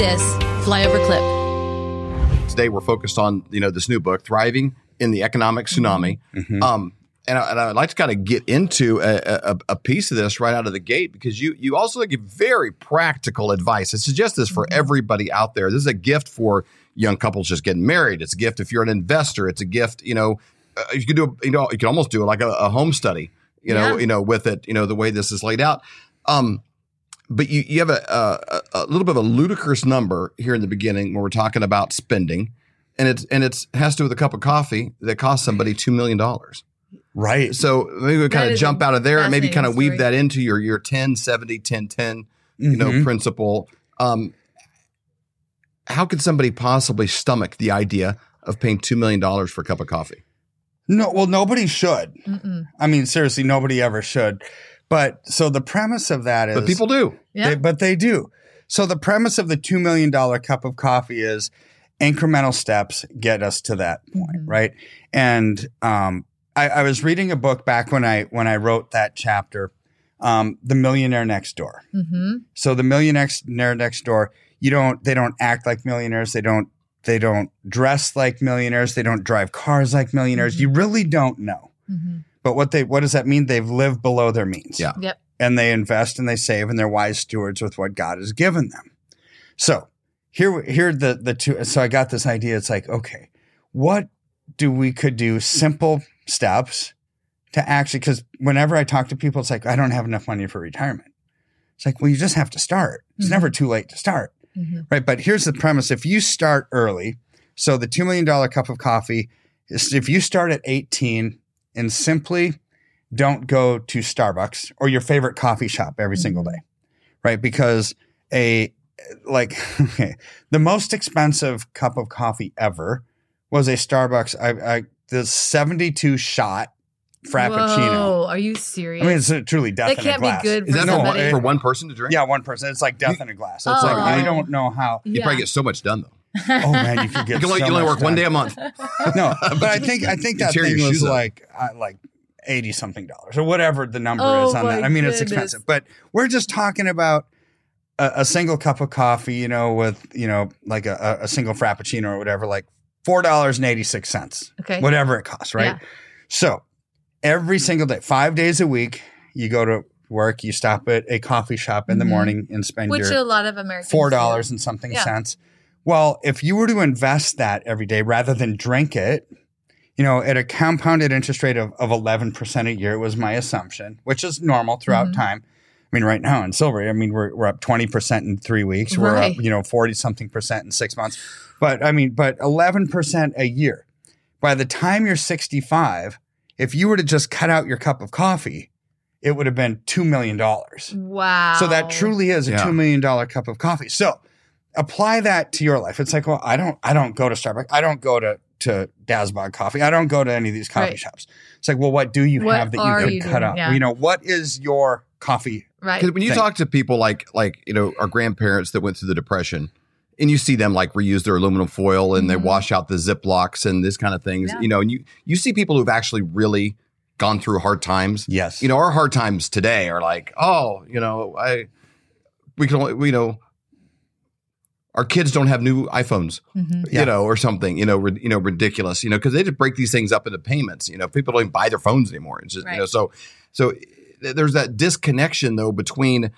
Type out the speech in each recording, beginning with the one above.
this flyover clip. Today we're focused on you know this new book, Thriving in the Economic Tsunami. Um, and, I, and I'd like to kind of get into a, a, a piece of this right out of the gate because you you also give very practical advice. I suggest this for everybody out there. This is a gift for young couples just getting married. It's a gift if you're an investor. It's a gift. You know, uh, you can do a, you know you can almost do it like a, a home study. You know, Yeah. you know with it. You know the way this is laid out. Um, but you, you have a, a a little bit of a ludicrous number here in the beginning when we're talking about spending, and it's and it's has to do with a cup of coffee that costs somebody two million dollars. Right. So maybe we kind of jump out of there and maybe kind of weave that into your your 10 70 10 10 you know Mhm. principle. Um, how could somebody possibly stomach the idea of paying two million dollars for a cup of coffee? No, well, nobody should. Mm-mm. I mean, seriously, nobody ever should. But so the premise of that is, But people do. Yeah. They, but they do. So the premise of the two million dollar cup of coffee is incremental steps get us to that point, Mhm. right? And um, I, I was reading a book back when I when I wrote that chapter, um, "The Millionaire Next Door." hmm So the millionaire next door, you don't they don't act like millionaires. They don't they don't dress like millionaires. They don't drive cars like millionaires. You really don't know. But what they what does that mean? They've lived below their means. Yeah. Yep. And they invest and they save and they're wise stewards with what God has given them. So here here the the two so I got this idea. It's like, okay, what do we could do simple steps to actually because whenever I talk to people, it's like, I don't have enough money for retirement. It's like, well, you just have to start. It's Mhm. never too late to start. hmm Right. But here's the premise. If you start early, so the $2 million cup of coffee is if you start at 18 and simply don't go to Starbucks or your favorite coffee shop every single day, right? Because a, like, okay, the most expensive cup of coffee ever was a Starbucks, I, I, the 72 shot Frappuccino. Whoa, are you serious? I mean, it's uh, truly death That in can't a be glass. good Is that for for, somebody. one, for one person to drink? Yeah, one person. It's like death in a glass. It's Oh. like I don't know how. You yeah. probably get so much done though. Oh man, you could You get. can only, so you only much work one day a month. No, but I think I think that thing was like uh, like eighty something dollars or whatever the number Oh, is on that. I mean, it's expensive, but we're just talking about a, a single cup of coffee, you know, with you know like a, a a single frappuccino or whatever, like four dollars and eighty six cents, Okay. whatever it costs, right? Yeah. So every single day, five days a week, you go to work, you stop at a coffee shop in the Mhm. morning and spend Which your a lot of Americans four dollars and something Yeah. cents. Well, if you were to invest that every day rather than drink it, you know, at a compounded interest rate of, of 11% a year was my assumption, which is normal throughout Mhm. time. I mean, right now in silver, I mean, we're, we're up 20% in three weeks. We're up, you know, 40 something percent in six months. But I mean, but 11% a year. By the time you're 65, if you were to just cut out your cup of coffee, it would have been $2 million. Wow. So that truly is a Yeah. two million dollar cup of coffee. So apply that to your life. It's like, well, I don't, I don't go to Starbucks. I don't go to to Dazbog Coffee. I don't go to any of these coffee Right. shops. It's like, well, what do you What have that you could you cut doing? out? Yeah. You know, what is your coffee? right. Because when you thing. talk to people like like you know our grandparents that went through the depression, and you see them like reuse their aluminum foil and they Mhm. wash out the ziplocs and this kind of things, Yeah. you know, and you you see people who've actually really gone through hard times. Yes. You know, our hard times today are like, oh, you know, I we can only you know. Our kids don't have new iPhones, Mhm. Yeah. you know, or something, you know, ri- you know, ridiculous, you know, because they just break these things up into payments. You know, people don't even buy their phones anymore. It's just, you know, Right. so so th- there's that disconnection though between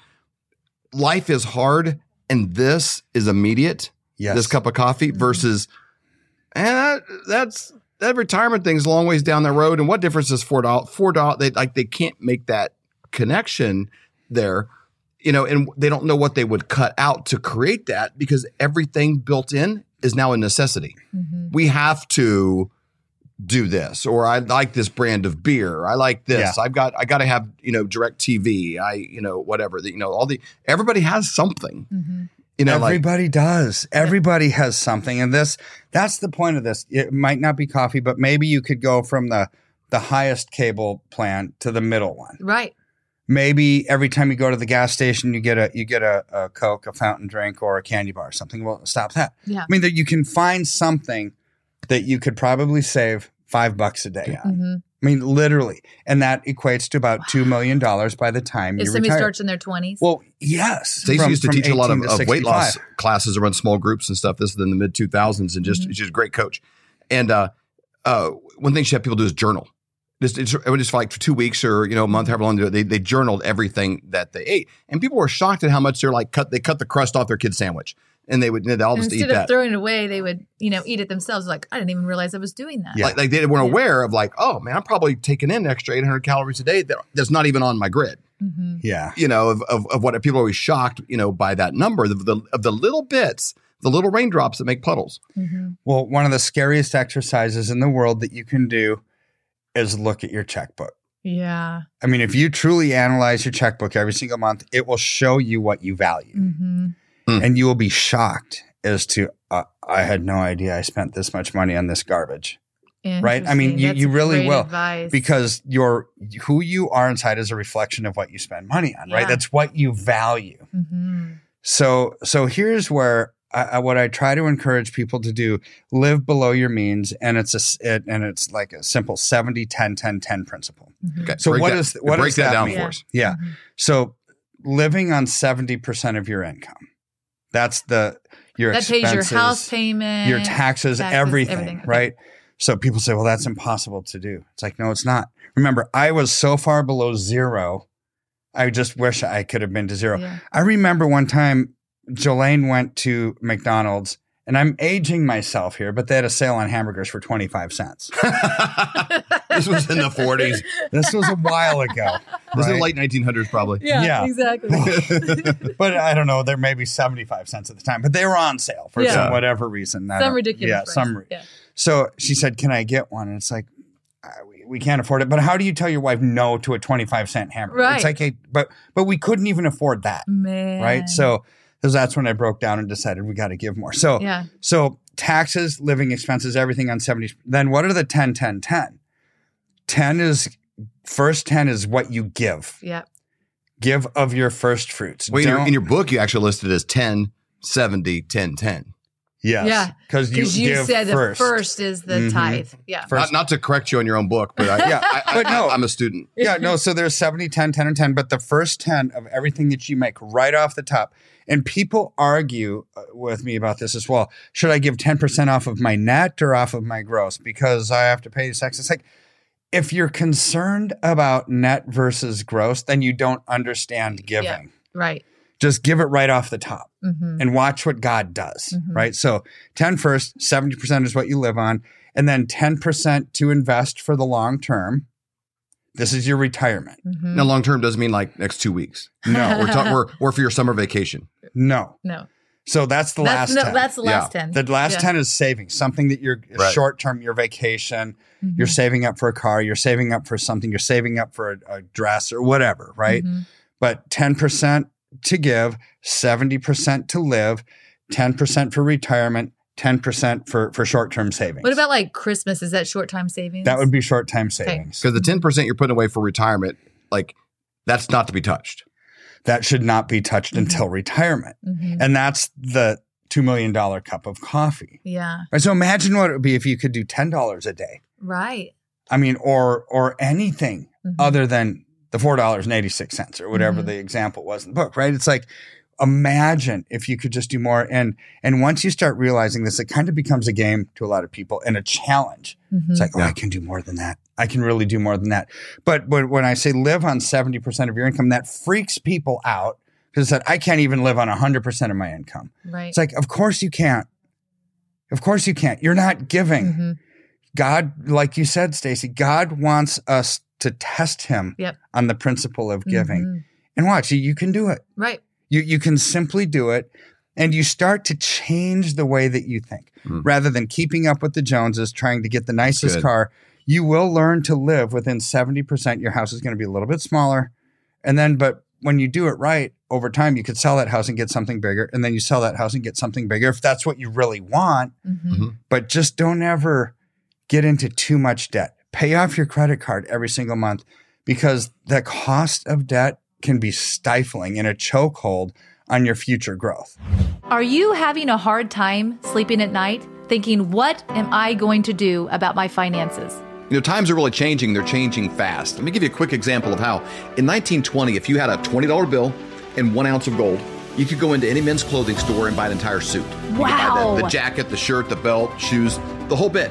life is hard and this is immediate. yes. This cup of coffee Mhm. versus, and that, that's that retirement thing's a long ways down the road. And what difference is four dollars? Four dollars? They like they can't make that connection there, you know, and they don't know what they would cut out to create that because everything built in is now a necessity. Mhm. We have to do this or I like this brand of beer. I like this. I've got I got to have, you know, DirecTV. I, you know, whatever. The, you know, all the everybody has something. Mhm. You know, like Everybody does. Everybody has something. And this that's the point of this. It might not be coffee, but maybe you could go from the the highest cable plan to the middle one. Right. Maybe every time you go to the gas station you get a you get a, a coke a fountain drink or a candy bar or something well stop that Yeah. i mean that you can find something that you could probably save five bucks a day on hmm I mean, literally. And that equates to about $2 million by the time If you somebody retire. starts in their 20s. well, yes. Stacy From- used to teach a lot of, of weight loss classes around small groups and stuff. This is in the mid 2000s, and just she's a great coach. And uh, uh, one thing she had people do is journal. Just, it's, it was just for like for two weeks or you know a month, however long they, they they journaled everything that they ate, and people were shocked at how much they're like cut. They cut the crust off their kid's sandwich, and they would they'd all just Instead eat of that. throwing it away, they would, you know, eat it themselves. Like, I didn't even realize I was doing that. Yeah. Like, like they weren't aware of like, oh man, I'm probably taking in an extra 800 calories a day that, that's not even on my grid. hmm Yeah. you know, of, of, of what people are always shocked, you know, by that number, the, the, of the little bits, the little raindrops that make puddles. hmm Well, one of the scariest exercises in the world that you can do is look at your checkbook. Yeah. I mean, if you truly analyze your checkbook every single month, it will show you what you value. hmm And you will be shocked as to, uh, I had no idea I spent this much money on this garbage. Right? I mean, you- That's you really will, Advice. Because your who you are inside is a reflection of what you spend money on, right? That's what you value. hmm So so here's where I, I, what I try to encourage people to do: live below your means, and it's a s- it, and it's like a simple 70 10 10 10 principle. hmm Okay. So break what that, is- what break does that, that down mean? for us? Yeah. Mhm. So living on 70% of your income. That's the your That pays your house payment, your taxes, taxes, everything, everything. Right? So people say, well, that's impossible to do. It's like, no, it's not. Remember, I was so far below zero. I just wish I could have been to zero. Yeah. I remember one time Jolene went to McDonald's, and I'm aging myself here, but they had a sale on hamburgers for 25 cents. this was in the 40s. This was a while ago. This is the late 1900s, probably. Yeah, Yeah. exactly. but I don't know. There may be 75 cents at the time, but they were on sale for Yeah. some whatever reason. I some ridiculous. Yeah, price. some. Yeah. So she said, "Can I get one?" And it's like, uh, we, we can't afford it. But how do you tell your wife no to a twenty-five cent hamburger? Right. It's like, hey, but but we couldn't even afford that, Man. right? So, so that's when I broke down and decided we got to give more. So, yeah. so taxes, living expenses, everything on seventy. Then what are the 10, 10, 10? 10 is first ten is what you give. Yeah. Give of your first fruits. Well, in your, in your book, you actually listed it as 10, 70, 10, 10. Yes, Yeah. because you, you, give said first. the first is the Mhm. tithe. Yeah. First- Not, not to correct you on your own book, but I, Yeah, I, I, but no. I, am a student. yeah, no, so there's 70, 10, 10, and 10, but the first 10 of everything that you make right off the top. And people argue uh, with me about this as well. Should I give 10% off of my net or off of my gross? Because I have to pay the tax. It's like, if you're concerned about net versus gross, then you don't understand giving. Right. Just give it right off the top hmm and watch what God does, Mhm. right? So 10 first, 70% is what you live on, and then 10% to invest for the long term. This is your retirement. hmm Now, long term doesn't mean like next two weeks. No, We're talking, we're, or for your summer vacation. no. No. So that's the That's last no. 10. That's the last ten. the last Yeah. 10 is saving something that you're Right. short term, your vacation, Mhm. you're saving up for a car, you're saving up for something, you're saving up for a, a dress or whatever, right? Mhm. But 10% to give, 70% to live, 10% for retirement, 10% for, for short term savings. What about like Christmas? Is that short time savings? that? Would be short time savings. Because the 10% you're putting away for retirement, like that's not to be touched. That should not be touched Mhm. until retirement. Mhm. And that's the $2 million cup of coffee. Yeah. Right, so imagine what it would be if you could do $10 a day. Right. I mean, or or anything Mhm. other than the four dollars and eighty six cents or whatever Mhm. the example was in the book, right? It's like imagine if you could just do more. And and once you start realizing this, it kind of becomes a game to a lot of people and a challenge. Mhm. It's like, oh, Yeah. I can do more than that. I can really do more than that. But but when I say live on seventy percent of your income, that freaks people out because that I can't even live on hundred percent of my income. right. It's like, of course you can't. Of course you can't. You're not giving. Mhm. God, like you said, Stacy, God wants us to test him Yep. on the principle of giving. Mhm. And watch, you, you can do it. Right. You you can simply do it and you start to change the way that you think. Mm. Rather than keeping up with the Joneses, trying to get the nicest Good. car, you will learn to live within 70%. Your house is going to be a little bit smaller. And then but when you do it right, over time you could sell that house and get something bigger and then you sell that house and get something bigger if that's what you really want Mhm. but just don't ever get into too much debt. Pay off your credit card every single month because the cost of debt can be stifling and a chokehold on your future growth. Are you having a hard time sleeping at night, thinking, what am I going to do about my finances? You know, times are really changing. They're changing fast. Let me give you a quick example of how. In 1920, if you had a $20 bill and one ounce of gold, you could go into any men's clothing store and buy an entire suit. You could buy Wow. the, the jacket, the shirt, the belt, shoes, the whole bit.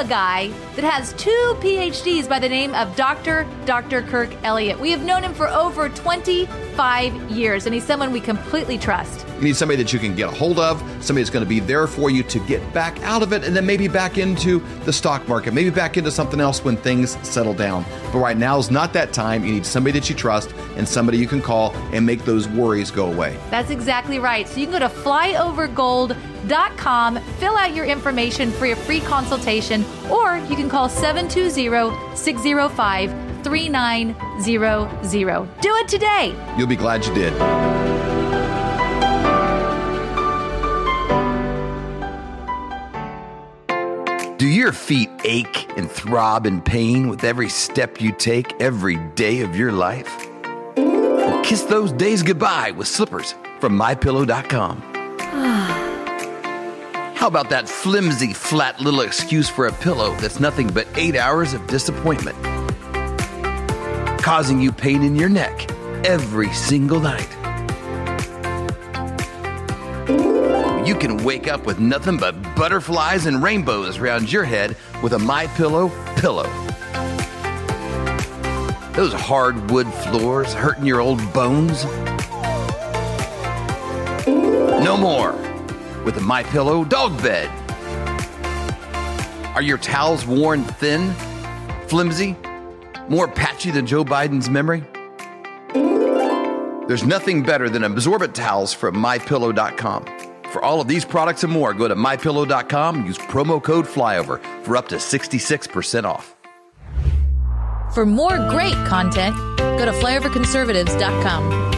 a guy that has two PhDs by the name of Dr. Dr. Kirk Elliott. We have known him for over 25 years, and he's someone we completely trust. You need somebody that you can get a hold of, somebody that's going to be there for you to get back out of it, and then maybe back into the stock market, maybe back into something else when things settle down. But right now is not that time. You need somebody that you trust and somebody you can call and make those worries go away. That's exactly right. So you can go to flyovergold.com, fill out your information for your free consultation, or you can call 720 605 3900. Do it today. You'll be glad you did. Do your feet ache and throb in pain with every step you take every day of your life? Well, kiss those days goodbye with slippers from mypillow.com. How about that flimsy, flat little excuse for a pillow that's nothing but eight hours of disappointment? Causing you pain in your neck every single night. You can wake up with nothing but butterflies and rainbows around your head with a My Pillow pillow. Those hardwood floors hurting your old bones? No more with a My Pillow dog bed. Are your towels worn thin, flimsy, more patchy than Joe Biden's memory? There's nothing better than absorbent towels from mypillow.com. For all of these products and more, go to mypillow.com use promo code FLYOVER for up to 66% off. For more great content, go to flyoverconservatives.com.